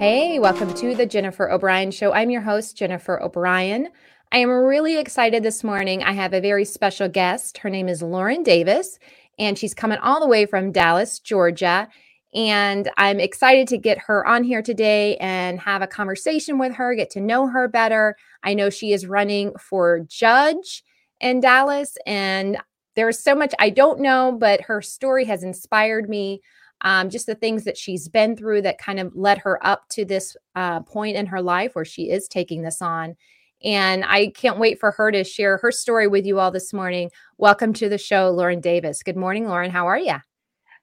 Hey, welcome to the Jennifer O'Brien Show. I'm your host, Jennifer O'Brien. I am really excited this morning. I have a very special guest. Her name is Lauren Davis, and she's coming all the way from Dallas, Georgia. And I'm excited to get her on here today and have a conversation with her, get to know her better. I know she is running for judge in Dallas, and there's so much I don't know, but her story has inspired me um, just the things that she's been through that kind of led her up to this uh, point in her life where she is taking this on. And I can't wait for her to share her story with you all this morning. Welcome to the show, Lauren Davis. Good morning, Lauren. How are you?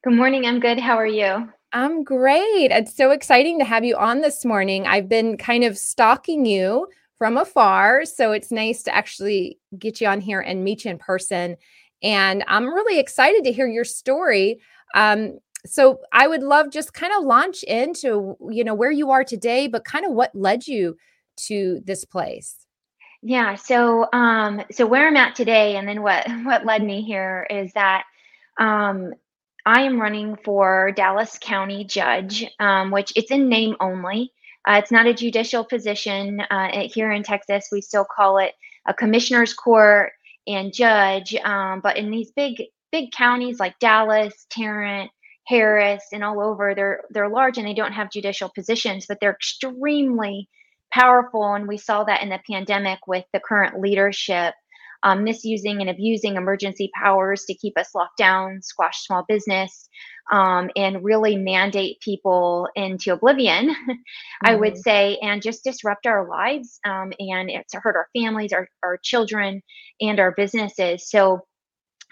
Good morning. I'm good. How are you? I'm great. It's so exciting to have you on this morning. I've been kind of stalking you from afar. So it's nice to actually get you on here and meet you in person. And I'm really excited to hear your story. Um, so I would love just kind of launch into, you know, where you are today, but kind of what led you to this place. Yeah. So, um, so where I'm at today, and then what what led me here is that um, I am running for Dallas County Judge, um, which it's in name only. Uh, it's not a judicial position uh, here in Texas. We still call it a commissioner's court and judge. Um, but in these big big counties like Dallas, Tarrant, Harris and all over. They're they're large and they don't have judicial positions, but they're extremely powerful. And we saw that in the pandemic with the current leadership um, misusing and abusing emergency powers to keep us locked down, squash small business, um, and really mandate people into oblivion, mm-hmm. I would mm-hmm. say, and just disrupt our lives. Um, and it's hurt our families, our, our children, and our businesses. So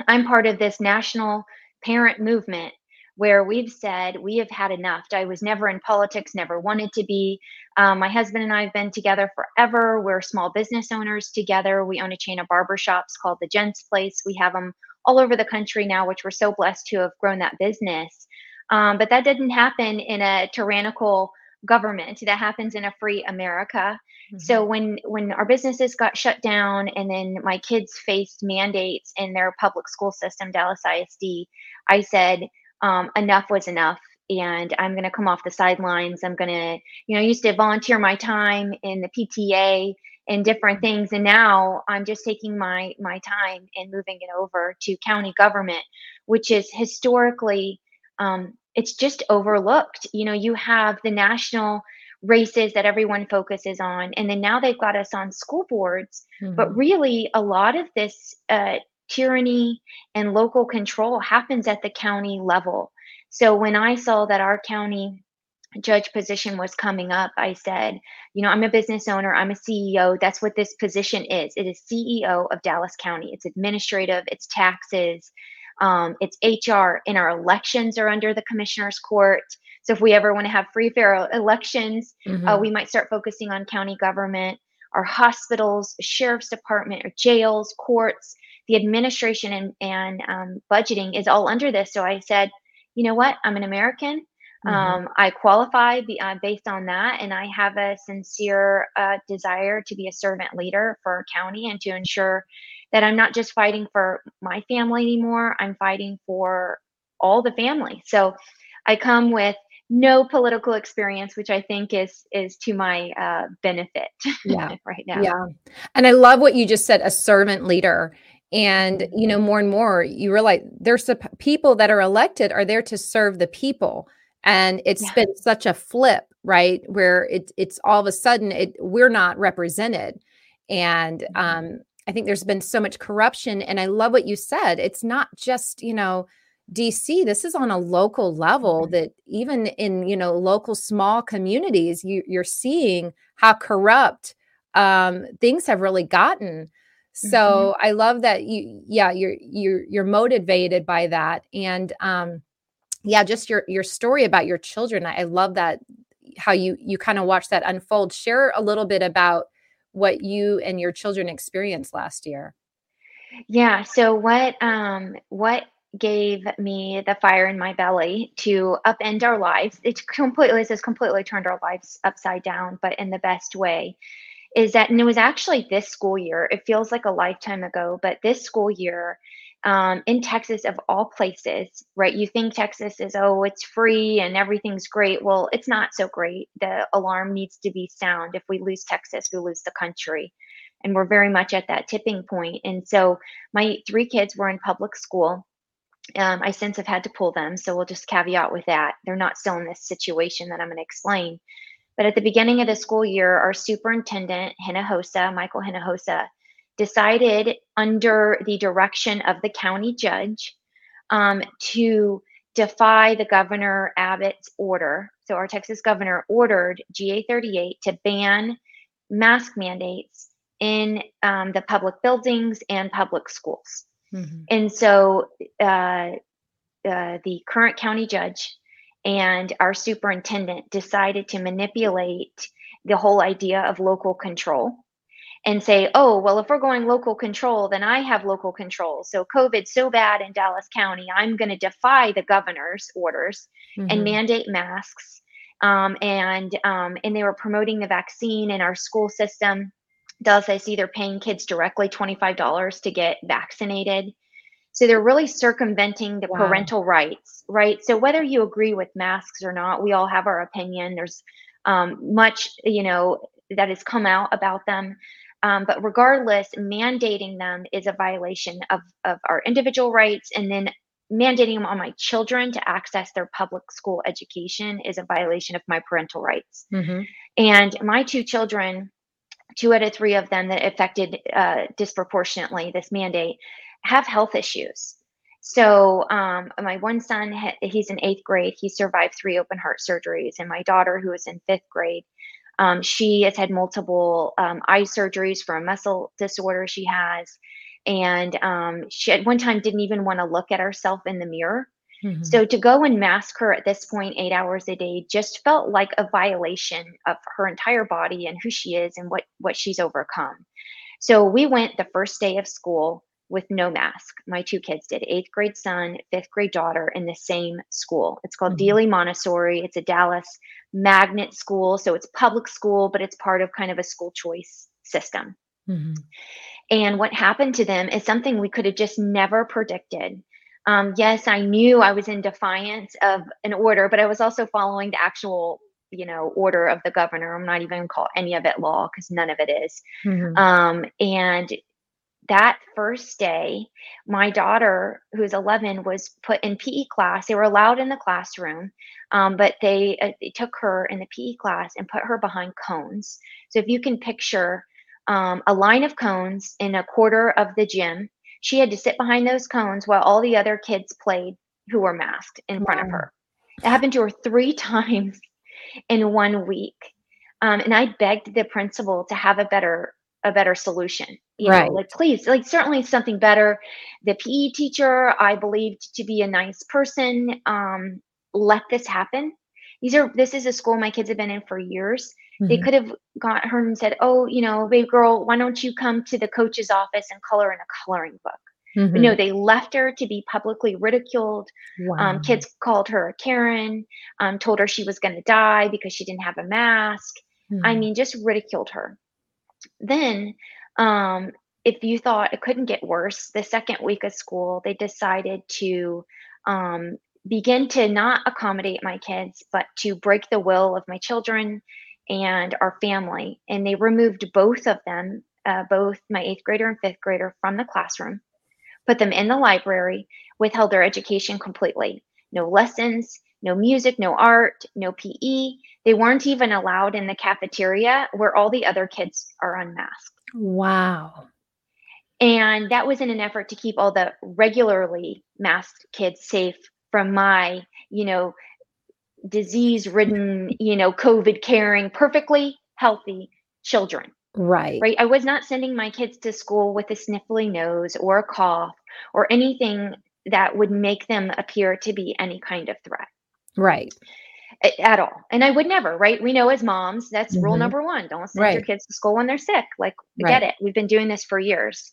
I'm part of this national parent movement where we've said we have had enough. I was never in politics, never wanted to be. Um, my husband and I have been together forever. We're small business owners together. We own a chain of barbershops called the Gents Place. We have them all over the country now, which we're so blessed to have grown that business. Um, but that didn't happen in a tyrannical government. That happens in a free America. Mm-hmm. So when when our businesses got shut down, and then my kids faced mandates in their public school system, Dallas ISD, I said um, enough was enough and I'm going to come off the sidelines. I'm going to, you know, I used to volunteer my time in the PTA and different things, and now I'm just taking my my time and moving it over to county government, which is historically, um, it's just overlooked. You know, you have the national races that everyone focuses on, and then now they've got us on school boards, mm-hmm. but really a lot of this uh, tyranny and local control happens at the county level. So when I saw that our county judge position was coming up, I said, you know, I'm a business owner, I'm a CEO. That's what this position is. It is CEO of Dallas County. It's administrative, it's taxes, um, it's HR, and our elections are under the commissioner's court. So if we ever want to have free, fair elections, uh, mm-hmm. uh, we might start focusing on county government. Our hospitals, sheriff's department, or jails, courts, the administration and, and um, budgeting is all under this. So I said, you know what? I'm an American. Mm-hmm. Um, I qualify be, uh, based on that, and I have a sincere uh, desire to be a servant leader for our county and to ensure that I'm not just fighting for my family anymore. I'm fighting for all the family. So I come with no political experience, which I think is is to my uh, benefit. Yeah, right now. Yeah, and I love what you just said. A servant leader, and you know more and more you realize there's people that are elected are there to serve the people and it's yeah. been such a flip right where it, it's all of a sudden it we're not represented and mm-hmm. um, i think there's been so much corruption and i love what you said it's not just you know dc this is on a local level mm-hmm. that even in you know local small communities you, you're seeing how corrupt um, things have really gotten. So mm-hmm. I love that you yeah, you're you're you're motivated by that. And um yeah, just your your story about your children. I, I love that how you you kind of watch that unfold. Share a little bit about what you and your children experienced last year. Yeah, so what um what gave me the fire in my belly to upend our lives. It's completely, has completely turned our lives upside down, but in the best way is that, and it was actually this school year, it feels like a lifetime ago, but this school year, um, in Texas, of all places, right? You think Texas is, oh, it's free and everything's great. Well, it's not so great. The alarm needs to be sound. If we lose Texas, we lose the country. And we're very much at that tipping point. And so my three kids were in public school. Um, I since have had to pull them. So we'll just caveat with that. They're not still in this situation that I'm going to explain. But at the beginning of the school year, our superintendent, Hinojosa, Michael Hinojosa, decided under the direction of the county judge um, to defy the governor Abbott's order. So our Texas governor ordered GA 38 to ban mask mandates in um, the public buildings and public schools. Mm-hmm. And so uh, uh, the current county judge and our superintendent decided to manipulate the whole idea of local control and say, oh, well, if we're going local control, then I have local control. So COVID's so bad in Dallas County, I'm going to defy the governor's orders mm-hmm. and mandate masks. Um, and um, and they were promoting the vaccine in our school system. Dallas, ISD they're paying kids directly $25 to get vaccinated. So they're really circumventing the wow. parental rights, right? So whether you agree with masks or not, we all have our opinion. There's um, much, you know, that has come out about them. Um, but regardless, mandating them is a violation of, of our individual rights. And then mandating them on my children to access their public school education is a violation of my parental rights. Mm-hmm. And my two children, two out of three of them that affected uh, disproportionately this mandate, have health issues. So um, my one son, he's in eighth grade. He survived three open heart surgeries, and my daughter, who is in fifth grade, um, she has had multiple um, eye surgeries for a muscle disorder she has. And um, she at one time didn't even want to look at herself in the mirror. Mm-hmm. So to go and mask her at this point, eight hours a day, just felt like a violation of her entire body and who she is and what what she's overcome. So we went the first day of school with no mask. My two kids did, eighth grade son, fifth grade daughter in the same school. It's called mm-hmm. Dealey Montessori. It's a Dallas magnet school. So it's public school, but it's part of kind of a school choice system. Mm-hmm. And what happened to them is something we could have just never predicted. Um, yes, I knew I was in defiance of an order, but I was also following the actual you know order of the governor i'm not even call any of it law because none of it is. Mm-hmm. Um, and that first day, my daughter, who's 11, was put in PE class. They were allowed in the classroom, um, but they, uh, they took her in the PE class and put her behind cones. So if you can picture um, a line of cones in a quarter of the gym, she had to sit behind those cones while all the other kids played who were masked in front of her. It happened to her three times in one week. Um, and I begged the principal to have a better a better solution you right. know like please like certainly something better the pe teacher i believed to be a nice person um let this happen these are this is a school my kids have been in for years mm-hmm. they could have got her and said oh you know baby girl why don't you come to the coach's office and color in a coloring book mm-hmm. but no mm-hmm. they left her to be publicly ridiculed um, wow. um, kids called her a karen um, told her she was going to die because she didn't have a mask mm-hmm. i mean just ridiculed her then, um, if you thought it couldn't get worse, the second week of school, they decided to um, begin to not accommodate my kids, but to break the will of my children and our family. And they removed both of them, uh, both my eighth grader and fifth grader, from the classroom, put them in the library, withheld their education completely. No lessons, no music, no art, no PE. They weren't even allowed in the cafeteria where all the other kids are unmasked. Wow. And that was in an effort to keep all the regularly masked kids safe from my, you know, disease ridden, you know, COVID caring, perfectly healthy children. Right. Right. I was not sending my kids to school with a sniffly nose or a cough or anything that would make them appear to be any kind of threat. Right. At all. And I would never, right? We know as moms, that's mm-hmm. rule number one. Don't send right. your kids to school when they're sick. Like, right. get it. We've been doing this for years.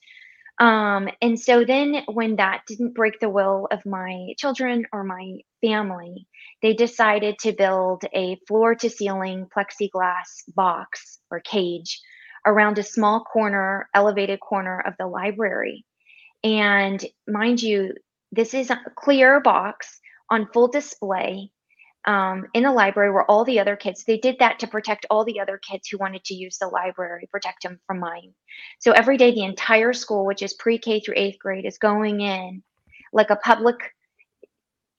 Um, and so then when that didn't break the will of my children or my family, they decided to build a floor to ceiling plexiglass box or cage around a small corner, elevated corner of the library. And mind you, this is a clear box on full display um, in the library where all the other kids they did that to protect all the other kids who wanted to use the library protect them from mine so every day the entire school which is pre-k through eighth grade is going in like a public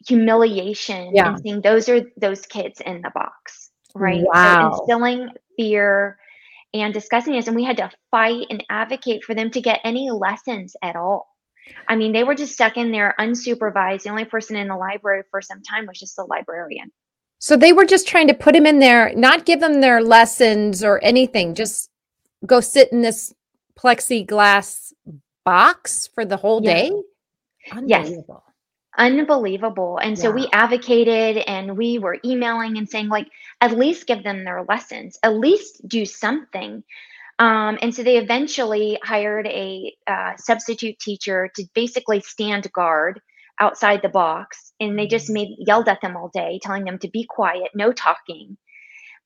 humiliation Yeah. and saying those are those kids in the box right Wow. so instilling fear and discussing this and we had to fight and advocate for them to get any lessons at all i mean they were just stuck in there unsupervised the only person in the library for some time was just the librarian So they were just trying to put him in there, not give them their lessons or anything, just go sit in this plexiglass box for the whole Yes. day. Yes. Unbelievable. unbelievable and so we advocated and we were emailing and saying like at least give them their lessons at least do something um, and so they eventually hired a uh, substitute teacher to basically stand guard outside the box and they just made yelled at them all day telling them to be quiet no talking.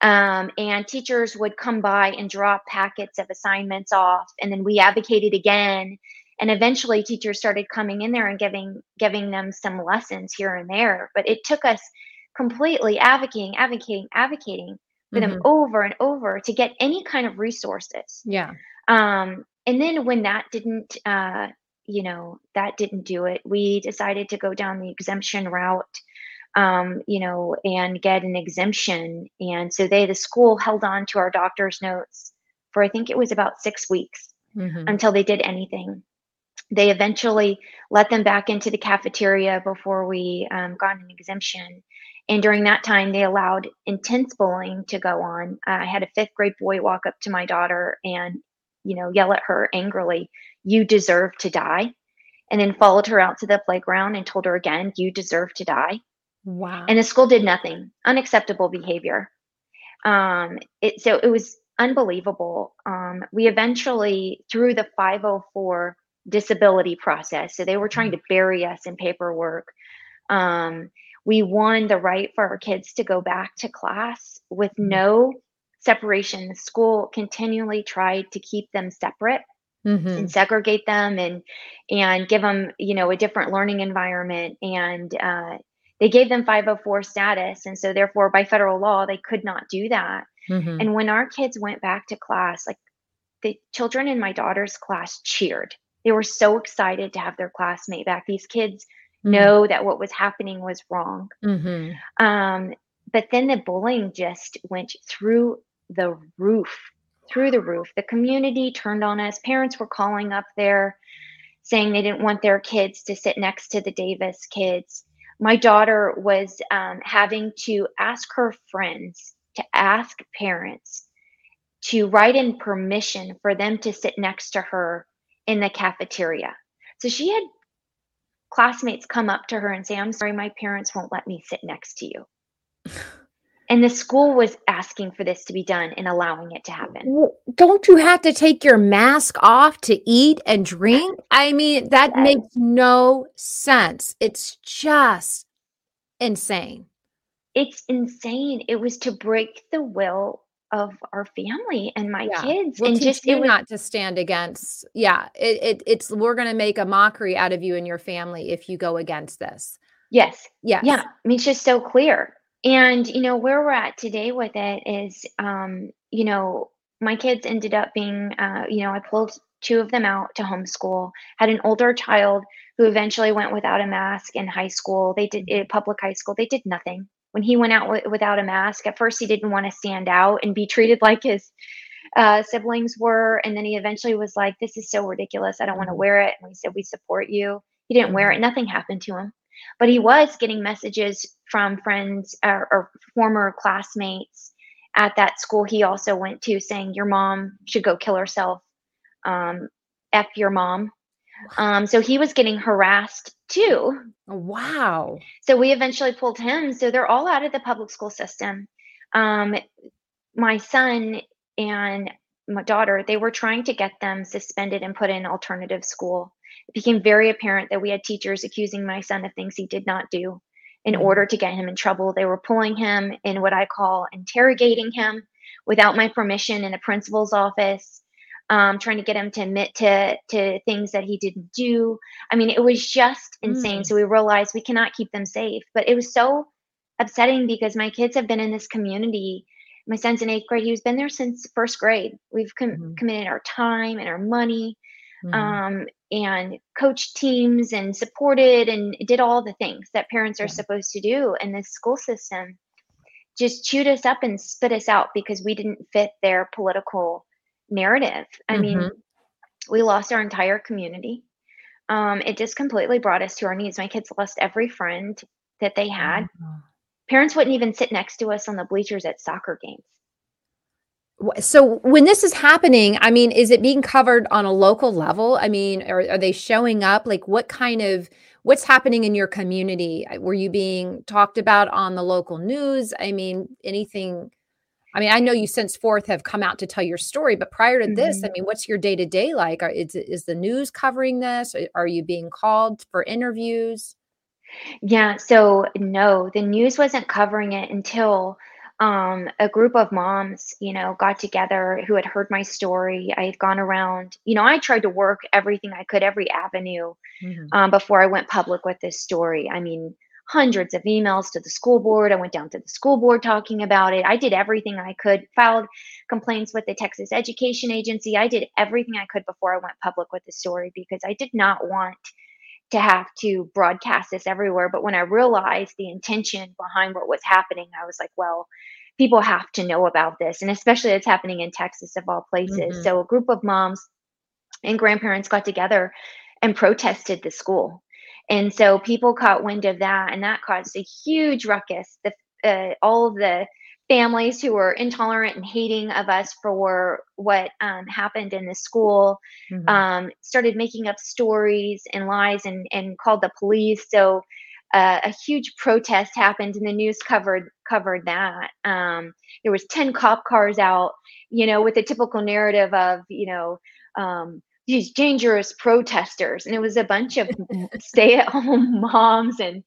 Um, and teachers would come by and drop packets of assignments off and then we advocated again. And eventually teachers started coming in there and giving giving them some lessons here and there but it took us completely advocating advocating advocating for them Mhm. over and over to get any kind of resources Yeah. um, and then when that didn't uh, you know that didn't do it we decided to go down the exemption route um, you know and get an exemption and so they the school held on to our doctor's notes for i think it was about six weeks Mhm. until they did anything. They eventually let them back into the cafeteria before we um, got an exemption. And during that time, they allowed intense bullying to go on. I had a fifth grade boy walk up to my daughter and, you know, yell at her angrily, You deserve to die. And then followed her out to the playground and told her again, You deserve to die Wow. and the school did nothing unacceptable behavior um it so it was unbelievable um we eventually through the 504 disability process so they were trying to bury us in paperwork um we won the right for our kids to go back to class with no separation. The school continually tried to keep them separate Mhm. and segregate them and and give them you know a different learning environment. And uh, they gave them 504 status. And so therefore by federal law they could not do that. Mhm. and when our kids went back to class like the children in my daughter's class cheered. They were so excited to have their classmate back. These kids Mm. know that what was happening was wrong Mhm. um, but then the bullying just went through the roof, through the roof. The community turned on us. Parents were calling up there saying they didn't want their kids to sit next to the Davis kids. My daughter was um, having to ask her friends to ask parents to write in permission for them to sit next to her in the cafeteria. So she had classmates come up to her and say, I'm sorry, my parents won't let me sit next to you. And the school was asking for this to be done and allowing it to happen. Don't you have to take your mask off to eat and drink? I mean, that Yes. makes no sense. It's just insane. It's insane. It was to break the will of our family and my Yeah. kids. We'll and just it was not to stand against. Yeah, it, it it's we're gonna make a mockery out of you and your family if you go against this. yes. Yes. Yeah. I mean, it's just so clear. And, you know, where we're at today with it is, um, you know, my kids ended up being, uh, you know, I pulled two of them out to homeschool, had an older child who eventually went without a mask in high school. They did, in public high school, they did nothing. When he went out wi- without a mask, at first he didn't want to stand out and be treated like his uh, siblings were. And then he eventually was like, this is so ridiculous. I don't want to wear it. And we said, we support you. He didn't wear it. Nothing happened to him but he was getting messages from friends or, or former classmates at that school he also went to saying your mom should go kill herself um, f your mom um, so he was getting harassed too. Wow. so we eventually pulled him. So they're all out of the public school system. Um, my son and my daughter they were trying to get them suspended and put in alternative school. It became very apparent that we had teachers accusing my son of things he did not do in Mhm. order to get him in trouble. They were pulling him in what i call interrogating him without my permission in the principal's office um, trying to get him to admit to to things that he didn't do. I mean, it was just insane. Mm. So we realized we cannot keep them safe. But it was so upsetting because my kids have been in this community. My son's in eighth grade. He's been there since first grade. We've com- mm-hmm. committed our time and our money, mm-hmm. um, and coached teams and supported and did all the things that parents are yeah. supposed to do. And this school system just chewed us up and spit us out because we didn't fit their political narrative. I mm-hmm. mean, we lost our entire community. Um, it just completely brought us to our knees. My kids lost every friend that they had. Mm-hmm. Parents wouldn't even sit next to us on the bleachers at soccer games. So when this is happening, I mean, is it being covered on a local level? I mean, are, are they showing up? Like what kind of what's happening in your community? Were you being talked about on the local news? I mean, anything I mean, I know you since forth have come out to tell your story, but prior to mm-hmm. this, I mm-hmm. mean, what's your day to day like? Are, is, is the news covering this? Are you being called for interviews? Yeah, so no, the news wasn't covering it until um, a group of moms, you know, got together who had heard my story. I had gone around, you know, I tried to work everything I could, every avenue mm-hmm. um, before I went public with this story. I mean, hundreds of emails to the school board. I went down to the school board talking about it. I did everything I could, filed complaints with the Texas Education Agency. I did everything I could before I went public with the story because I did not want to have to broadcast this everywhere. But when I realized the intention behind what was happening, I was like, well, people have to know about this. And especially it's happening in Texas, of all places. Mm-hmm. So a group of moms and grandparents got together and protested the school and so people caught wind of that, and that caused a huge ruckus. The, uh, all of the families who were intolerant and hating of us for what um, happened in the school mm-hmm. um, started making up stories and lies and, and called the police. So uh, a huge protest happened, and the news covered covered that. Um, there was ten cop cars out, you know, with the typical narrative of you know um, these dangerous protesters and it was a bunch of stay-at-home moms and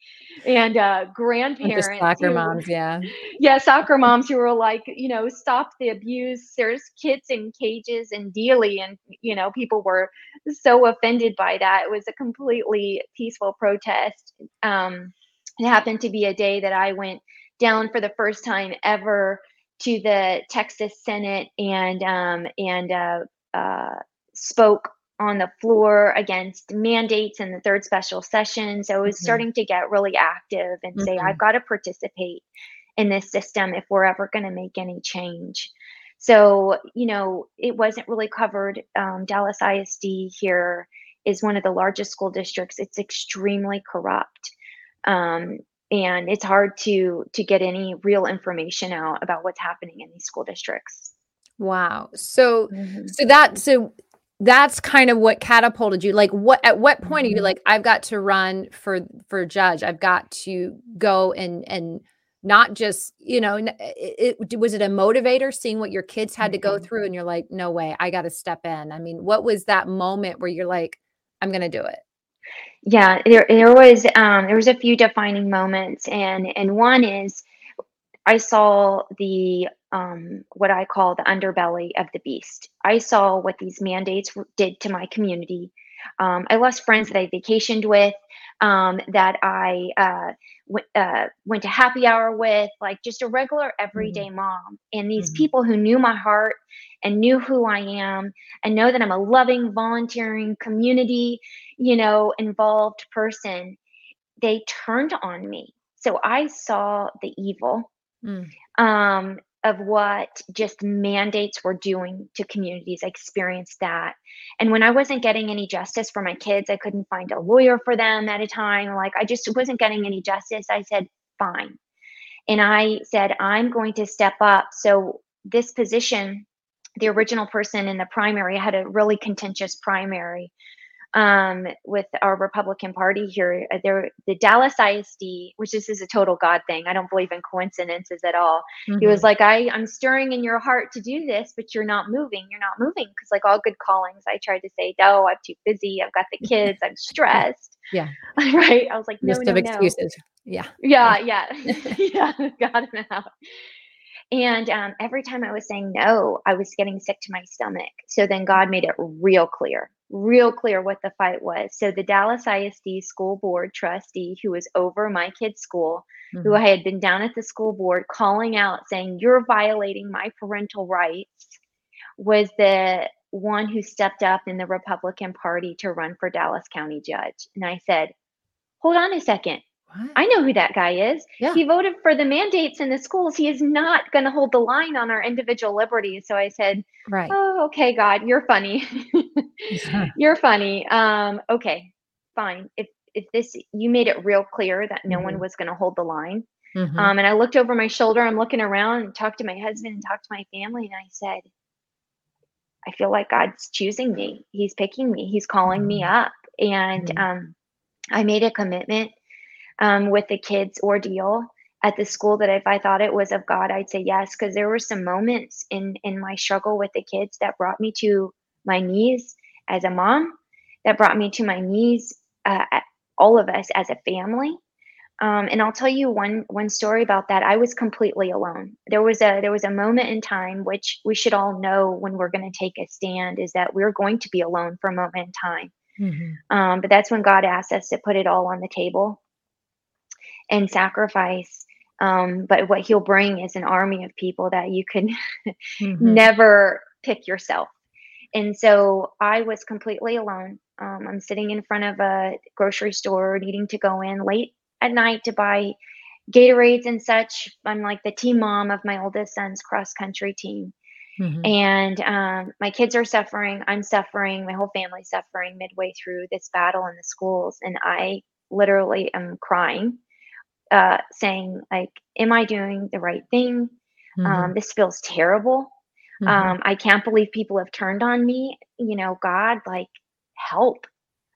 and uh grandparents soccer who, moms yeah. Yeah soccer moms who were like you know stop the abuse. There's kids in cages and Dealey and you know people were so offended by that. It was a completely peaceful protest. Um it happened to be a day that i went down for the first time ever to the texas senate and um and uh uh spoke on the floor against mandates in the third special session. So it was mm-hmm. starting to get really active and mm-hmm. say, I've got to participate in this system if we're ever going to make any change. So, you know, it wasn't really covered. Um, Dallas ISD here is one of the largest school districts. It's extremely corrupt. Um, and it's hard to to get any real information out about what's happening in these school districts. Wow. So mm-hmm. so that so that's kind of what catapulted you like what at what point are you mm-hmm. like i've got to run for for judge i've got to go and and not just you know it, it, was it a motivator seeing what your kids had to go mm-hmm. through and you're like no way i got to step in i mean what was that moment where you're like i'm gonna do it yeah there, there was um there was a few defining moments and and one is i saw the um, what I call the underbelly of the beast. I saw what these mandates did to my community. Um, I lost friends that I vacationed with, um, that I uh, w- uh, went to happy hour with, like just a regular everyday mm-hmm. mom. And these mm-hmm. people who knew my heart and knew who I am and know that I'm a loving, volunteering, community, you know, involved person, they turned on me. So I saw the evil. Mm. Um, of what just mandates were doing to communities. I experienced that. And when I wasn't getting any justice for my kids, I couldn't find a lawyer for them at a time. Like I just wasn't getting any justice. I said, fine. And I said, I'm going to step up. So this position, the original person in the primary had a really contentious primary um, with our Republican Party here. Uh, there, the Dallas ISD, which this is a total God thing. I don't believe in coincidences at all. Mm-hmm. He was mm-hmm. like, I, I'm stirring in your heart to do this, but you're not moving. You're not moving because, like all good callings, I tried to say, no, I'm too busy. I've got the kids. I'm stressed. Yeah. right. I was like, no, List no, of excuses. No. Yeah. Yeah. Yeah. yeah. got him out. And um, every time I was saying no, I was getting sick to my stomach. So then God made it real clear, real clear what the fight was. So the Dallas ISD school board trustee who was over my kid's school, mm-hmm. who I had been down at the school board calling out saying, You're violating my parental rights, was the one who stepped up in the Republican Party to run for Dallas County judge. And I said, Hold on a second. What? I know who that guy is. Yeah. He voted for the mandates in the schools. He is not going to hold the line on our individual liberties. So I said, "Right, oh, okay, God, you're funny. you're funny. Um, okay, fine. If if this, you made it real clear that no mm-hmm. one was going to hold the line. Mm-hmm. Um, and I looked over my shoulder. I'm looking around and talked to my husband and talked to my family, and I said, I feel like God's choosing me. He's picking me. He's calling mm-hmm. me up, and mm-hmm. um, I made a commitment um, with the kids' ordeal at the school that if I thought it was of God, I'd say yes. Because there were some moments in in my struggle with the kids that brought me to my knees as a mom, that brought me to my knees, uh, all of us as a family. Um, and I'll tell you one one story about that. I was completely alone. There was a there was a moment in time which we should all know when we're going to take a stand is that we're going to be alone for a moment in time. Mm-hmm. Um, but that's when God asks us to put it all on the table and sacrifice. Um, but what he'll bring is an army of people that you can mm-hmm. never pick yourself. And so I was completely alone. Um, I'm sitting in front of a grocery store, needing to go in late at night to buy Gatorades and such. I'm like the team mom of my oldest son's cross country team. Mm-hmm. And um, my kids are suffering. I'm suffering. My whole family's suffering midway through this battle in the schools. And I literally am crying uh, saying like, "Am I doing the right thing? Mm-hmm. Um, this feels terrible. Mm-hmm. Um, I can't believe people have turned on me. You know, God, like, help,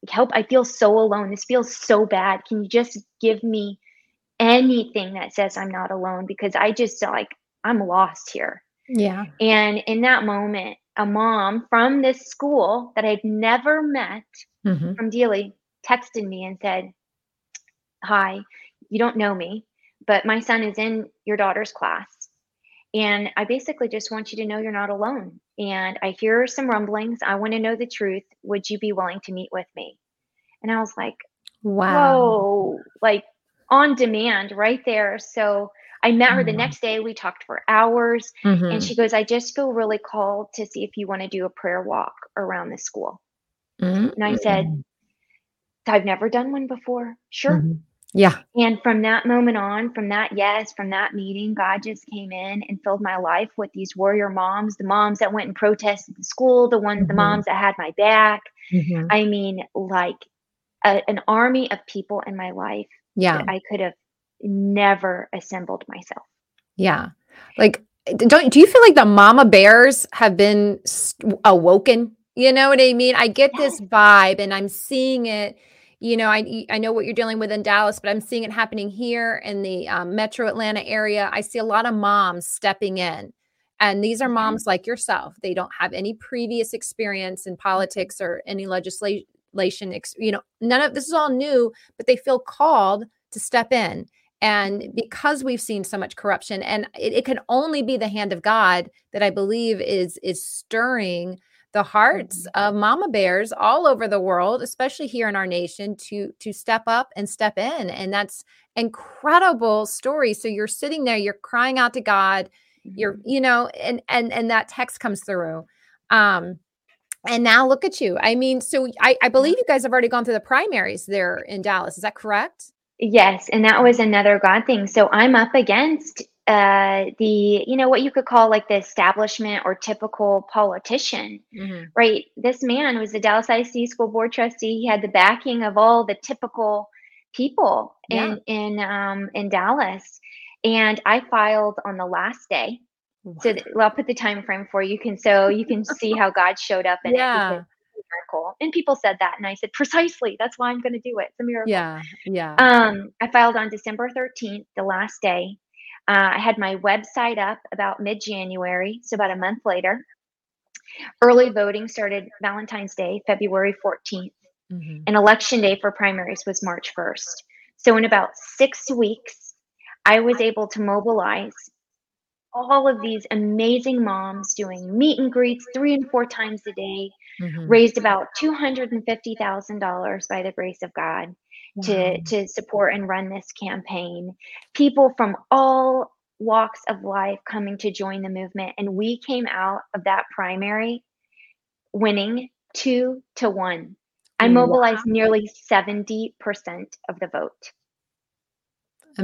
like, help! I feel so alone. This feels so bad. Can you just give me anything that says I'm not alone? Because I just like I'm lost here." Yeah. And in that moment, a mom from this school that I'd never met mm-hmm. from Dealey texted me and said, Hi, you don't know me, but my son is in your daughter's class. And I basically just want you to know you're not alone. And I hear some rumblings. I want to know the truth. Would you be willing to meet with me? And I was like, wow. Whoa, like on demand right there. So I met her the mm-hmm. next day. We talked for hours. Mm-hmm. And she goes, I just feel really called to see if you want to do a prayer walk around the school. Mm-hmm. And I said, I've never done one before. Sure. Yeah. And from that moment on, from that yes, from that meeting, God just came in and filled my life with these warrior moms, the moms that went and protested the school, the ones, mm-hmm. the moms that had my back. Mm-hmm. I mean, like a, an army of people in my life yeah. I could have never assembled myself. Yeah. Like, don't do you feel like the mama bears have been awoken? You know what I mean? I get yes. this vibe and I'm seeing it you know, I I know what you're dealing with in Dallas, but I'm seeing it happening here in the um, Metro Atlanta area. I see a lot of moms stepping in, and these are mm-hmm. moms like yourself. They don't have any previous experience in politics or any legislation. You know, none of this is all new, but they feel called to step in. And because we've seen so much corruption, and it, it can only be the hand of God that I believe is is stirring the hearts mm-hmm. of mama bears all over the world especially here in our nation to to step up and step in and that's incredible story. So you're sitting there you're crying out to god you're mm-hmm. you know and and and that text comes through. Um and now look at you. I mean so i i believe you guys have already gone through the primaries there in dallas. Is that correct? Yes and that was another god thing. So i'm up against uh, the you know what you could call like the establishment or typical politician mm-hmm. right this man was the dallas ISD school board trustee he had the backing of all the typical people yeah. in in um, in dallas and i filed on the last day so th- well, i'll put the time frame for you, you can so you can see how god showed up in yeah. it miracle. And people said that. And I said, precisely, that's why I'm going to do it. It's a miracle. Yeah. Yeah. Um, I filed on December 13th, the last day. Uh, I had my website up about mid January, so about a month later. Early voting started Valentine's Day, February 14th, mm-hmm. and election day for primaries was March 1st. So, in about six weeks, I was able to mobilize all of these amazing moms doing meet and greets three and four times a day, Mhm. raised about $250,000 by the grace of God to, to support and run this campaign. People from all walks of life coming to join the movement. And we came out of that primary winning two to one. I mm, Wow. mobilized nearly 70% of the vote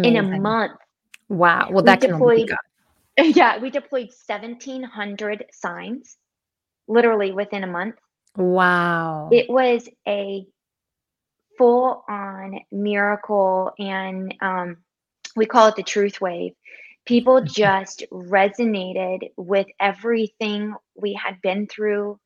in a month. Wow. Well, We that can only deployed yeah, we deployed 1700 signs literally within a month. Wow. It was a full on miracle and um, we call it the truth wave. People just resonated with everything we had been through,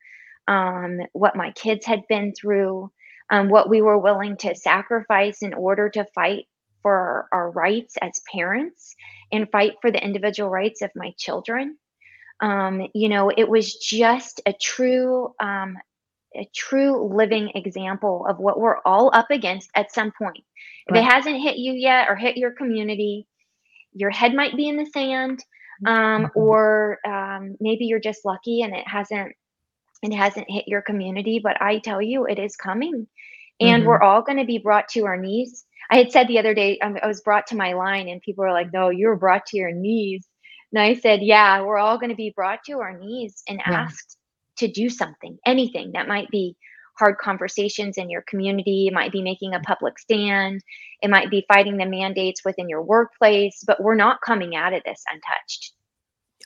um, what my kids had been through, um, what we were willing to sacrifice in order to fight for our rights as parents and fight for the individual rights of my children. Um, you know, it was just a true, um, a true living example of what we're all up against at some point. If it hasn't hit you yet or hit your community, your head might be in the sand, um, Mhm. or um, maybe you're just lucky and it hasn't it hasn't hit your community. But I tell you, it is coming, and Mhm. we're all going to be brought to our knees. I had said the other day, um, I was brought to my line, and people were like, "No, you were brought to your knees." And I said, "Yeah, we're all going to be brought to our knees and Yeah. asked to do something, anything that might be." hard conversations in your community. It might be making a public stand. It might be fighting the mandates within your workplace, but we're not coming out of this untouched.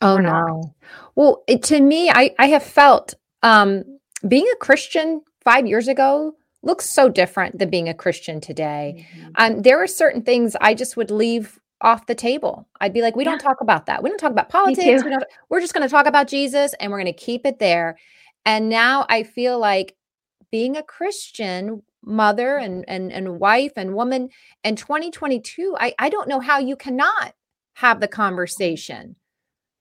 Oh We're not. no. Well, it, to me, I I have felt um, being a Christian five years ago looks so different than being a Christian today. Mhm. Um, there are certain things I just would leave off the table. I'd be like, we don't talk about that. We don't talk about politics. We don't, we're just going to talk about Jesus and we're going to keep it there. And now I feel like being a Christian mother and and and wife and woman in 2022, I I don't know how you cannot have the mm. conversation.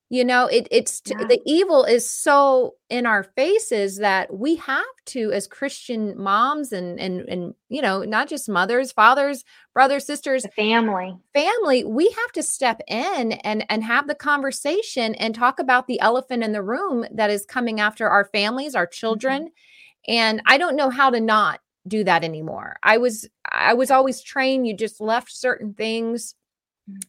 You know, it it's Yeah. the evil is so in our faces that we have to as Christian moms and and and you know, not just mothers, fathers, brothers, sisters, The family. family, we have to step in and and have the conversation and talk about the elephant in the room that is coming after our families, our mm-hmm. children. And I don't know how to not do that anymore. I was I was always trained you just left certain things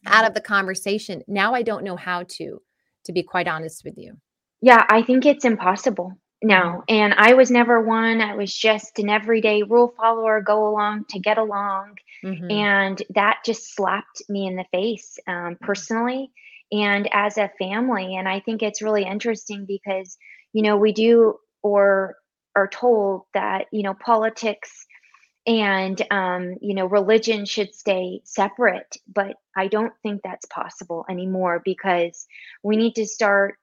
out mm-hmm. of the conversation. Now I don't know how to to be quite honest with you. Yeah, I think it's impossible now. And I was never one. I was just an everyday rule follower, go along to get along. Mhm. And that just slapped me in the face um, personally and as a family. And I think it's really interesting because, you know, we do or are told that, you know, politics and, um, you know, religion should stay separate. But I don't think that's possible anymore because we need to start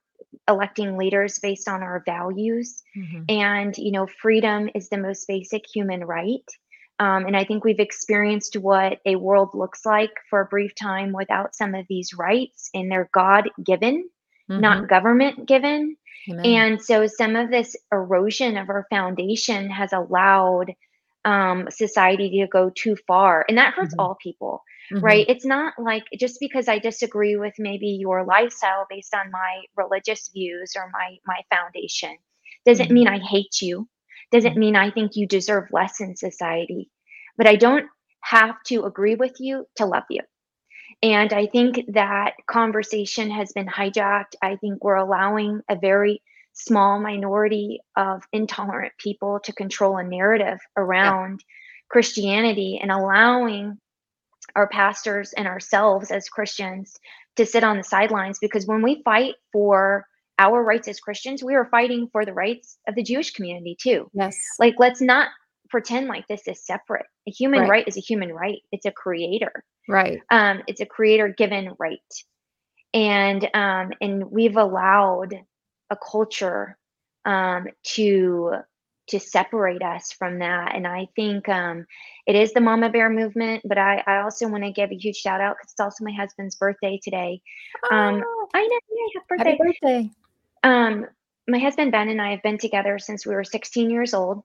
electing leaders based on our values Mhm. and you know freedom is the most basic human right um, and i think we've experienced what a world looks like for a brief time without some of these rights and they're god given Mhm. not government given Amen. and so some of this erosion of our foundation has allowed um, society to go too far and that hurts Mhm. all people Mhm. right? It's not like just because I disagree with maybe your lifestyle based on my religious views or my my foundation doesn't Mhm. mean I hate you. Doesn't Mhm. mean I think you deserve less in society. But I don't have to agree with you to love you. And I think that conversation has been hijacked. I think we're allowing a very small minority of intolerant people to control a narrative around Christianity and allowing our pastors and ourselves as Christians to sit on the sidelines because when we fight for our rights as Christians, we are fighting for the rights of the Jewish community too. Yes. Like, let's not pretend like this is separate. A human Right. right is a human right. It's a creator. Right. Um, it's a creator given right, and um, and we've allowed a culture um, to to separate us from that. And I think um, it is the Mama Bear movement, but I, I also want to give a huge shout out because it's also my husband's birthday today. Um, Oh, I know, yeah, happy happy birthday. birthday. Um, my husband Ben and I have been together since we were 16 years old.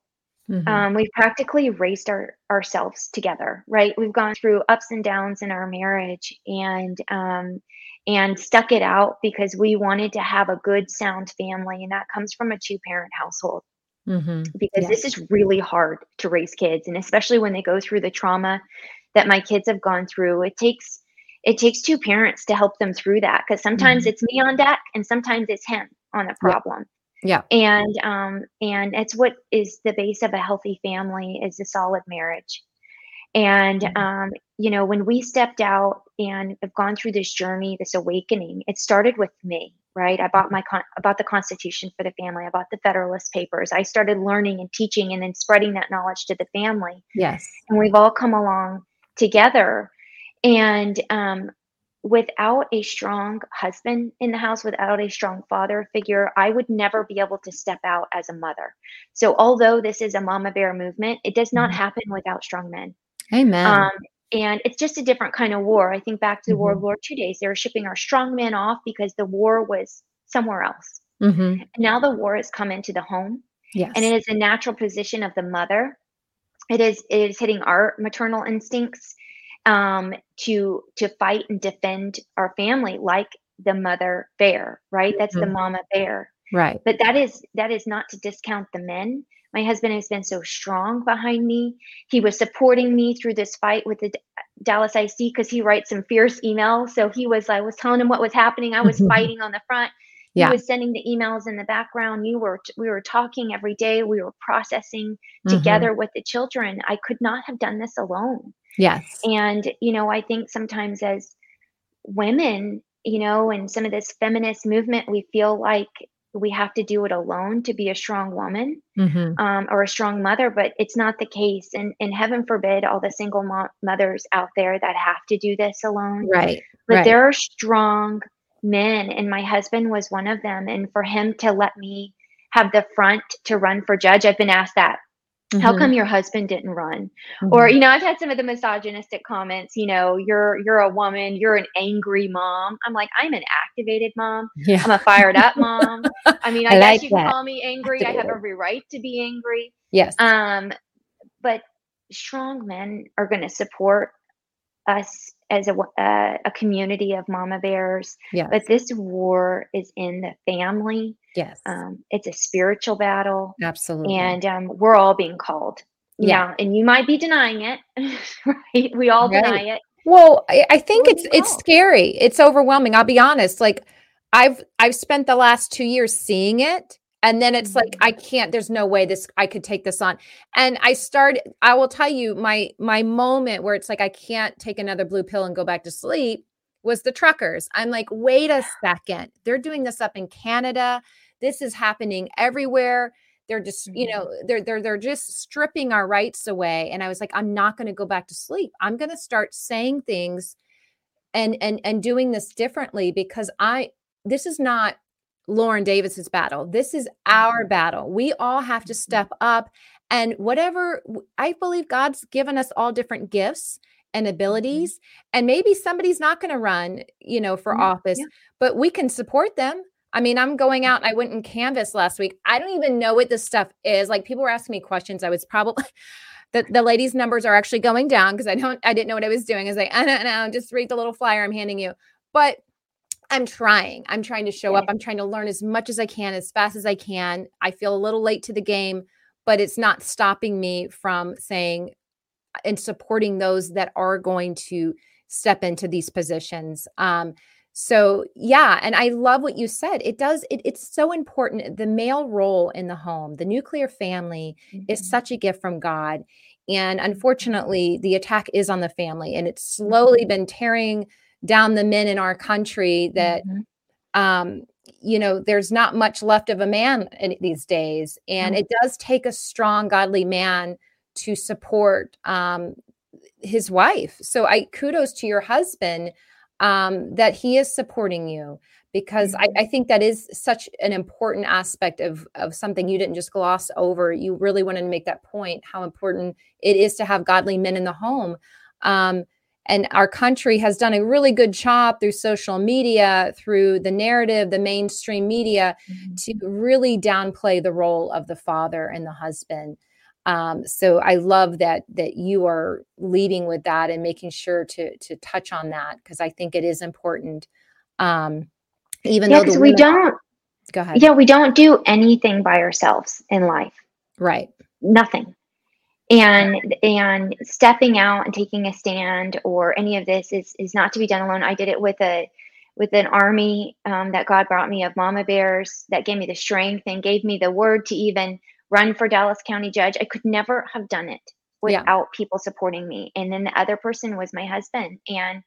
Mhm. Um, we've practically raised our ourselves together, right? We've gone through ups and downs in our marriage, and um, and stuck it out because we wanted to have a good, sound family. And that comes from a two parent household. Mm-hmm. Because this is really hard to raise kids. And especially when they go through the trauma that my kids have gone through, it takes it takes two parents to help them through that because sometimes mm-hmm. it's me on deck and sometimes it's him on the problem yeah. yeah and um and it's what is the base of a healthy family is a solid marriage and mm-hmm. um you know when we stepped out and have gone through this journey this awakening it started with me right i bought my con- about the constitution for the family i bought the federalist papers i started learning and teaching and then spreading that knowledge to the family yes and we've all come along together and um, without a strong husband in the house, without a strong father figure, I would never be able to step out as a mother. So, although this is a mama bear movement, it does not mm-hmm. happen without strong men. Amen. Um, and it's just a different kind of war. I think back to the mm-hmm. World War II days, they were shipping our strong men off because the war was somewhere else. Mm-hmm. Now the war has come into the home. Yes. And it is a natural position of the mother. It is it is hitting our maternal instincts um, to to fight and defend our family like the mother bear, right? That's mm-hmm. the mama bear. Right. But that is that is not to discount the men. My husband has been so strong behind me. He was supporting me through this fight with the Dallas ISD because he writes some fierce emails. So he was, I was telling him what was happening. I was fighting on the front. Yeah. He was sending the emails in the background. You were, we were talking every day. We were processing mm-hmm. together with the children. I could not have done this alone. Yes. And, you know, I think sometimes as women, you know, in some of this feminist movement, we feel like we have to do it alone to be a strong woman mm-hmm. um, or a strong mother, but it's not the case. And, and heaven forbid all the single mo- mothers out there that have to do this alone. Right. But right. there are strong men, and my husband was one of them. And for him to let me have the front to run for judge, I've been asked that Mm-hmm. How come your husband didn't run? Mm-hmm. Or you know, I've had some of the misogynistic comments. You know, you're you're a woman, you're an angry mom. I'm like, I'm an activated mom. Yeah. I'm a fired up mom. I mean, I, I guess like you can call me angry. Activated. I have every right to be angry. Yes. Um, but strong men are going to support us as a, uh, a community of mama bears. Yes. But this war is in the family. Yes. Um, it's a spiritual battle. Absolutely. And um, we're all being called. Yeah. And you might be denying it, right? We all right. deny it. Well, I, I think it's it's scary. It's overwhelming. I'll be honest. Like I've I've spent the last two years seeing it and then it's like i mm-hmm. can't there's no way this i could take this on and i started i will tell you my my moment where it's like i can't take another blue pill and go back to sleep was the truckers i'm like wait a second they're doing this up in canada this is happening everywhere they're just you know mm-hmm. they're they're they're just stripping our rights away and i was like i'm not going to go back to sleep i'm going to start saying things and and and doing this differently because i this is not Lauren Davis's battle. This is our mm-hmm. battle. We all have to mm-hmm. step up and whatever I believe God's given us all different gifts and mm-hmm. abilities and maybe somebody's not going to run, you know, for yeah, office, yeah. but we can support them. I mean, I'm going out. I went in Canvass last week. I don't even know what this stuff is. Like people were asking me questions. I was probably the, the ladies' numbers are actually going down because I don't I didn't know what I was doing. I was like, I don't know, just read the little flyer I'm handing you. But I'm trying. I'm trying to show up. I'm trying to learn as much as I can, as fast as I can. I feel a little late to the game, but it's not stopping me from saying and supporting those that are going to step into these positions. Um, so yeah, and I love what you said. It does. It, it's so important. The male role in the home, the nuclear family, mm-hmm. is such a gift from God. And unfortunately, the attack is on the family, and it's slowly mm-hmm. been tearing down the men in our country that mm-hmm. um you know there's not much left of a man in, these days and mm-hmm. it does take a strong godly man to support um his wife so i kudos to your husband um that he is supporting you because mm-hmm. I, I, think that is such an important aspect of of something you didn't just gloss over you really wanted to make that point how important it is to have godly men in the home um and our country has done a really good job through social media through the narrative the mainstream media mm-hmm. to really downplay the role of the father and the husband um, so i love that that you are leading with that and making sure to to touch on that because i think it is important Um, even yeah, though we don't. Go ahead. Yeah, we don't do anything by ourselves in life. Right. Nothing. And and stepping out and taking a stand or any of this is is not to be done alone. I did it with a with an army um, that God brought me of mama bears that gave me the strength and gave me the word to even run for Dallas County judge. I could never have done it without yeah. people supporting me. And then the other person was my husband. And,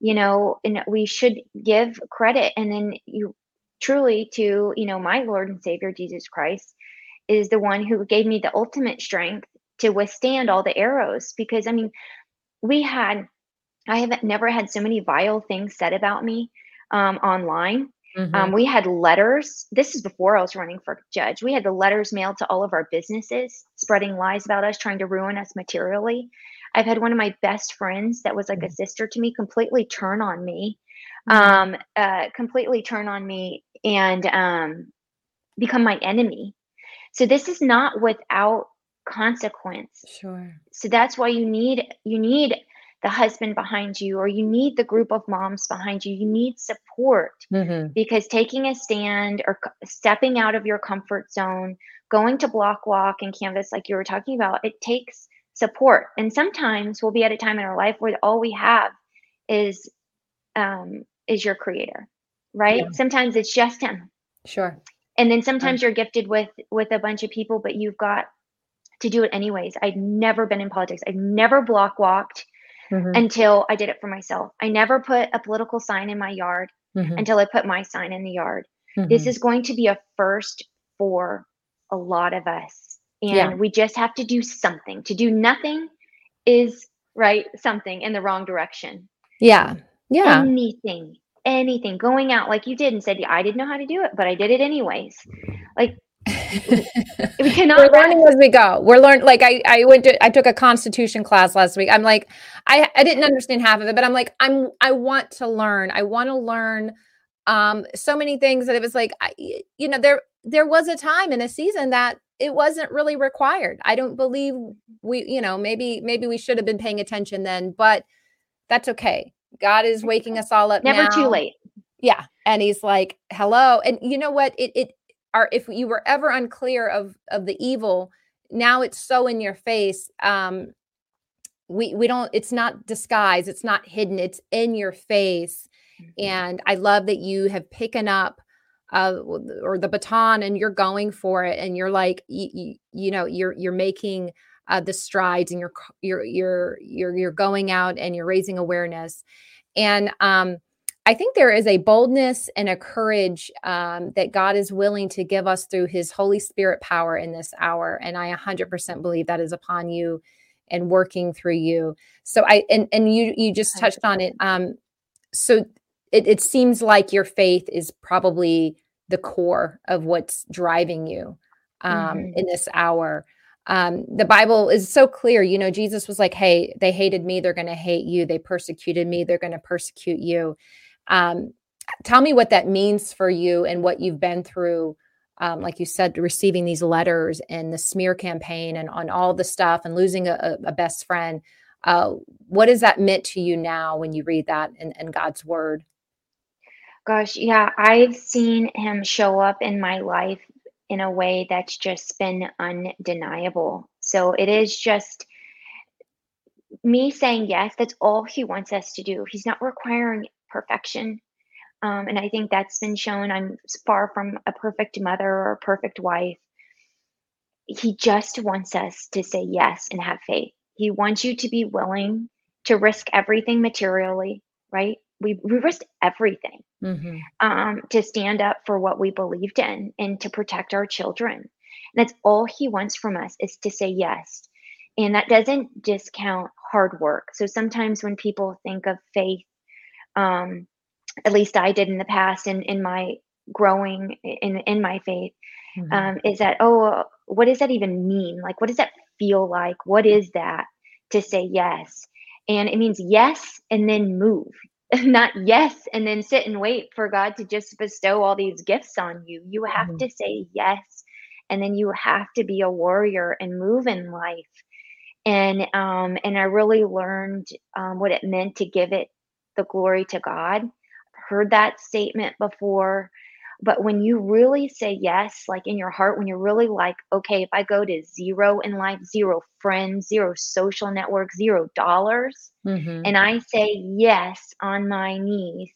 you know, and we should give credit. And then you truly to, you know, my Lord and Savior, Jesus Christ, is the one who gave me the ultimate strength to withstand all the arrows. Because, I mean, we had, I have never had so many vile things said about me um, online. Mm-hmm. Um, we had letters. This is before I was running for judge. We had the letters mailed to all of our businesses, spreading lies about us, trying to ruin us materially. I've had one of my best friends that was like mm-hmm. a sister to me completely turn on me, mm-hmm. um, uh, completely turn on me and um, become my enemy. So this is not without consequence. Sure. So that's why you need you need the husband behind you or you need the group of moms behind you you need support. Mm-hmm. because taking a stand or stepping out of your comfort zone going to block walk and canvas like you were talking about it takes support. And sometimes we'll be at a time in our life where all we have is um is your creator right? Yeah. sometimes it's just him. Sure. And then sometimes you're gifted with with a bunch of people but you've got to do it anyways. I'd never been in politics. I've never block walked mm-hmm. until I did it for myself. I never put a political sign in my yard mm-hmm. until I put my sign in the yard. Mm-hmm. This is going to be a first for a lot of us. And yeah. we just have to do something. To do nothing is right something in the wrong direction. Yeah. Yeah. Anything, anything going out like you did and said, yeah, I didn't know how to do it, but I did it anyways. Like we cannot we're learning as we go. We're learning like i i went to i took a constitution class last week. I'm like i i didn't understand half of it but i'm like i'm i want to learn. I want to learn um so many things that it was like I, you know there there was a time in a season that it wasn't really required. I don't believe we you know maybe maybe we should have been paying attention then but that's okay. God is waking us all up never now. too late. Yeah and he's like hello. And you know what? It it are if you were ever unclear of of the evil now it's so in your face um we we don't it's not disguised it's not hidden it's in your face mm-hmm. and i love that you have picked up uh or the baton and you're going for it and you're like you, you know you're you're making uh the strides and you're you're you're you're you're going out and you're raising awareness and um I think there is a boldness and a courage um, that God is willing to give us through His Holy Spirit power in this hour, and I 100% believe that is upon you and working through you. So I and and you you just touched on it. Um, so it, it seems like your faith is probably the core of what's driving you um, mm-hmm. in this hour. Um, the Bible is so clear. You know, Jesus was like, "Hey, they hated me; they're going to hate you. They persecuted me; they're going to persecute you." Um, tell me what that means for you and what you've been through. Um, like you said, receiving these letters and the smear campaign and on all the stuff and losing a, a best friend. Uh, what has that meant to you now when you read that and, in God's word? Gosh, yeah, I've seen him show up in my life in a way that's just been undeniable. So it is just me saying yes, that's all he wants us to do. He's not requiring perfection. Um, and I think that's been shown. I'm far from a perfect mother or a perfect wife. He just wants us to say yes and have faith. He wants you to be willing to risk everything materially, right? We, we risked everything mm-hmm. um, to stand up for what we believed in and to protect our children. And that's all he wants from us is to say yes. And that doesn't discount hard work. So sometimes when people think of faith um, at least I did in the past in in my growing in in my faith mm-hmm. um, is that oh what does that even mean? Like what does that feel like? What is that to say yes? And it means yes and then move. Not yes and then sit and wait for god to just bestow all these gifts on you. You have mm-hmm. to say yes and then you have to be a warrior and move in life. And um and i really learned um, what it meant to give it the glory to God. heard that statement before. But when you really say yes, like in your heart, when you're really like, okay, if I go to zero in life, zero friends, zero social network, zero dollars, mm-hmm. and I say yes on my knees,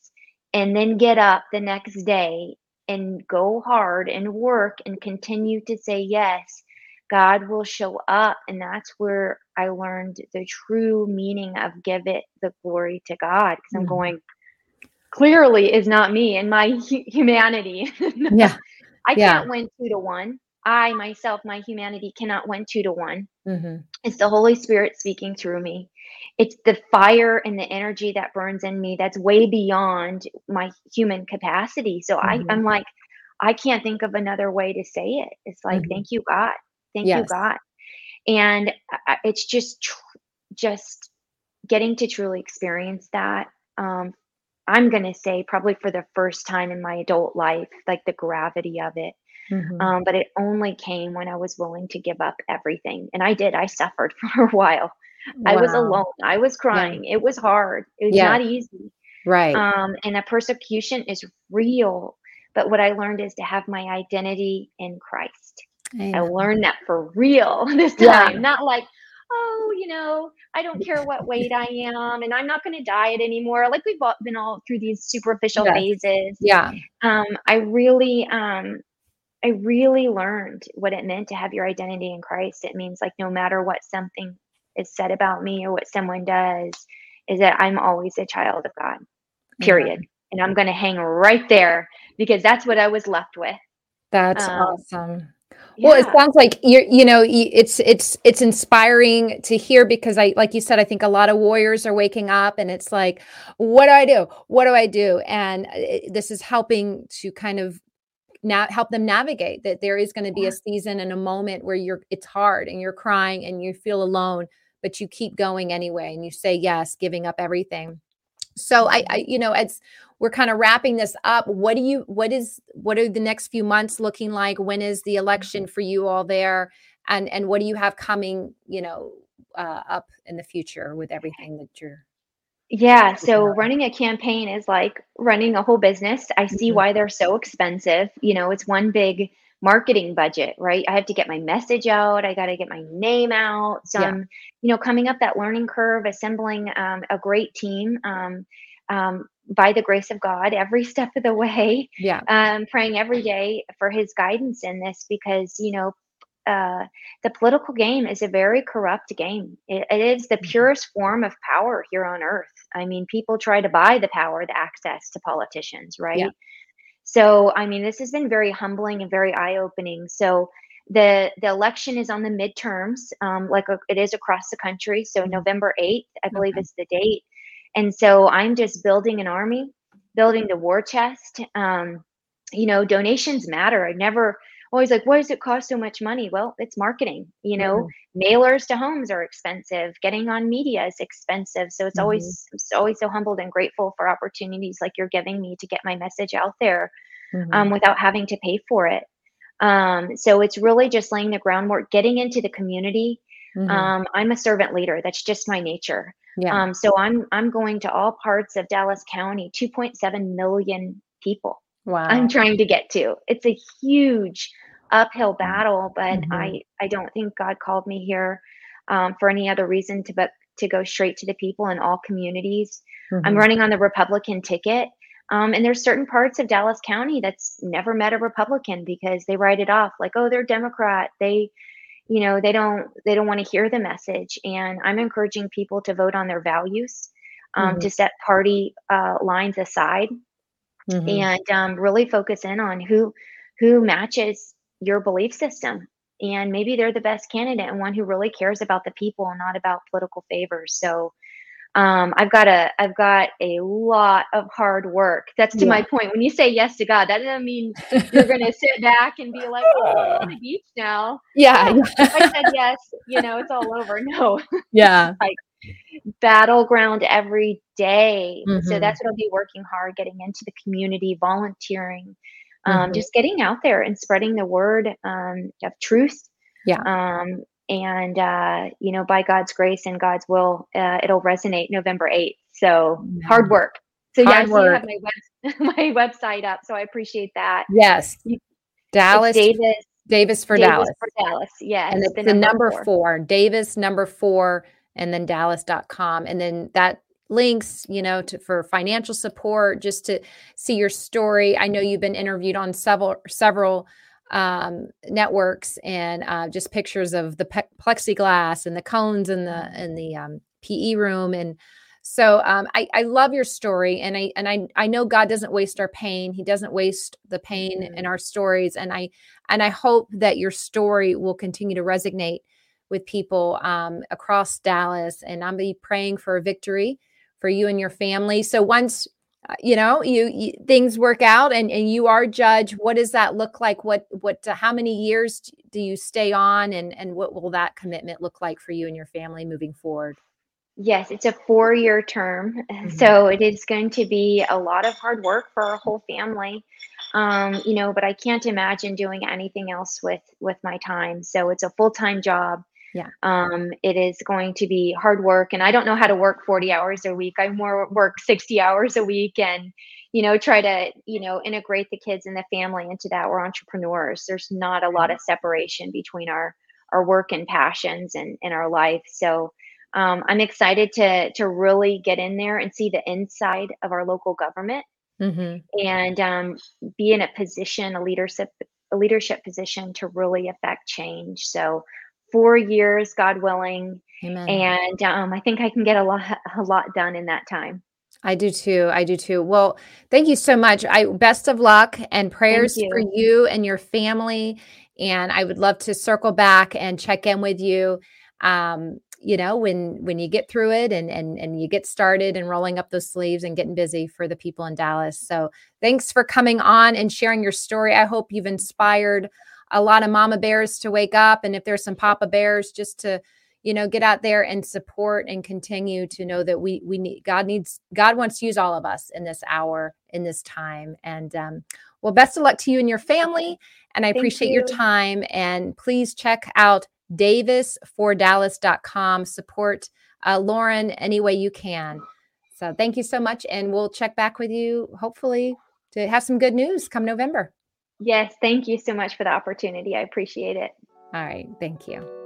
and then get up the next day and go hard and work and continue to say yes, God will show up. And that's where I learned the true meaning of give it the glory to God. Because I'm mm-hmm. going, clearly is not me and my humanity. yeah. I can't win two to one. I myself, my humanity cannot win two to one. Mm-hmm. It's the Holy Spirit speaking through me. It's the fire and the energy that burns in me that's way beyond my human capacity. So mm-hmm. I, I'm like, I can't think of another way to say it. It's like, mm-hmm. thank you, God. Thank yes. you, God. And it's just, just getting to truly experience that um, I'm going to say probably for the first time in my adult life, like the gravity of it. Mm-hmm. Um, but it only came when I was willing to give up everything. And I did. I suffered for a while. Wow. I was alone. I was crying. Yeah. It was hard. It was yeah. not easy. Right. Um, and the persecution is real. But what I learned is to have my identity in Christ. I, I learned that for real this time, yeah. not like, oh, you know, I don't care what weight I am and I'm not going to diet anymore. Like we've all been all through these superficial yes. phases. Yeah. Um, I really, um, I really learned what it meant to have your identity in Christ. It means like no matter what something is said about me or what someone does, is that I'm always a child of God, period. Mm-hmm. And I'm going to hang right there because that's what I was left with. That's um, awesome. Well, it sounds like you're, you know, it's it's it's inspiring to hear because I, like you said, I think a lot of warriors are waking up, and it's like, what do I do? What do I do? And it, uh, this is helping to kind of now help them navigate that there is going to be a season and a moment where you're it's hard and you're crying and you feel alone, but you keep going anyway, and you say yes, giving up everything. So I, I you know, it's we're kind of wrapping this up. What do you what is what are the next few months looking like? When is the election for you all there? And and what do you have coming, you know, uh, up in the future with everything that you're yeah, so running a campaign is like running a whole business. I see mm-hmm. why they're so expensive. You know, it's one big marketing budget, right? I have to get my message out. I got to get my name out. Some, yeah. you know, coming up that learning curve, assembling um, a great team. Um, um, by the grace of God every step of the way. Yeah. Um, praying every day for his guidance in this because, you know, uh, the political game is a very corrupt game. It, it is the mm-hmm. purest form of power here on earth. I mean, people try to buy the power, the access to politicians, right? Yeah. So, I mean, this has been very humbling and very eye opening. So, the the election is on the midterms, um, like a, uh, it is across the country. So, mm-hmm. November eighth, I believe, okay. is the date. And so I'm just building an army, building the war chest. Um, you know, donations matter. I never always like, why does it cost so much money? Well, it's marketing. You know, mm-hmm. mailers to homes are expensive. Getting on media is expensive. So it's mm-hmm. always it's always so humbled and grateful for opportunities like you're giving me to get my message out there mm-hmm. um, without having to pay for it. Um, so it's really just laying the groundwork, getting into the community. Mm-hmm. Um, I'm a servant leader. That's just my nature. Yeah. Um, so I'm I'm going to all parts of Dallas County, 2.7 million people. Wow. I'm trying to get to. It's a huge uphill battle, but mm-hmm. I I don't think God called me here um, for any other reason to but to go straight to the people in all communities. Mm-hmm. I'm running on the Republican ticket. Um, and there's certain parts of Dallas County that's never met a Republican because they write it off like, oh, they're Democrat. They you know they don't they don't want to hear the message and i'm encouraging people to vote on their values um, mm-hmm. to set party uh, lines aside mm-hmm. and um, really focus in on who who matches your belief system and maybe they're the best candidate and one who really cares about the people and not about political favors so um, I've got a I've got a lot of hard work. That's to yeah. my point. When you say yes to God, that doesn't mean you're going to sit back and be like, "Oh, I'm on the beach now." Yeah, I said yes. You know, it's all over. No. Yeah. like battleground every day. Mm-hmm. So that's what I'll be working hard, getting into the community, volunteering, um, mm-hmm. just getting out there and spreading the word um, of truth. Yeah. Um, and uh, you know by god's grace and god's will uh, it'll resonate november 8th so hard work So yeah, so you have my web, my website up. So I appreciate that. Yes. Dallas Davis Davis for Davis Dallas. For Dallas. Yes. And it's the, the number, four. four. Davis number four and then dallas.com. And then that links, you know, to for financial support, just to see your story. I know you've been interviewed on several several um, networks and uh, just pictures of the pe- plexiglass and the cones and the in the um, PE room and so um, I, I love your story and I and I I know God doesn't waste our pain. He doesn't waste the pain mm-hmm. in our stories. And I and I hope that your story will continue to resonate with people um, across Dallas. And I'm be praying for a victory for you and your family. So once uh, you know you, you, things work out and, and you are judge what does that look like what what uh, how many years do you stay on and and what will that commitment look like for you and your family moving forward Yes, it's a four year term. Mm-hmm. So it is going to be a lot of hard work for our whole family. Um, you know, but I can't imagine doing anything else with with my time. So it's a full time job. Yeah. Um, it is going to be hard work, and I don't know how to work 40 hours a week. I more work 60 hours a week, and you know, try to you know integrate the kids and the family into that. We're entrepreneurs. There's not a lot mm-hmm. of separation between our our work and passions and in our life. So um, I'm excited to to really get in there and see the inside of our local government mm-hmm. and um, be in a position, a leadership a leadership position to really affect change. So four years, God willing, Amen. and um, I think I can get a lot a lot done in that time. I do too. I do too. Well, thank you so much. I best of luck and prayers you. for you and your family. And I would love to circle back and check in with you um, you know when when you get through it and and and you get started and rolling up those sleeves and getting busy for the people in Dallas. So thanks for coming on and sharing your story. I hope you've inspired a lot of mama bears to wake up and if there's some papa bears just to you know get out there and support and continue to know that we we need god needs god wants to use all of us in this hour in this time and um well best of luck to you and your family and i Thank appreciate you. your time and please check out davisfordallas.com. Support uh, Lauren any way you can. So thank you so much. And we'll check back with you hopefully to have some good news come November. Yes. Thank you so much for the opportunity. I appreciate it. All right. Thank you.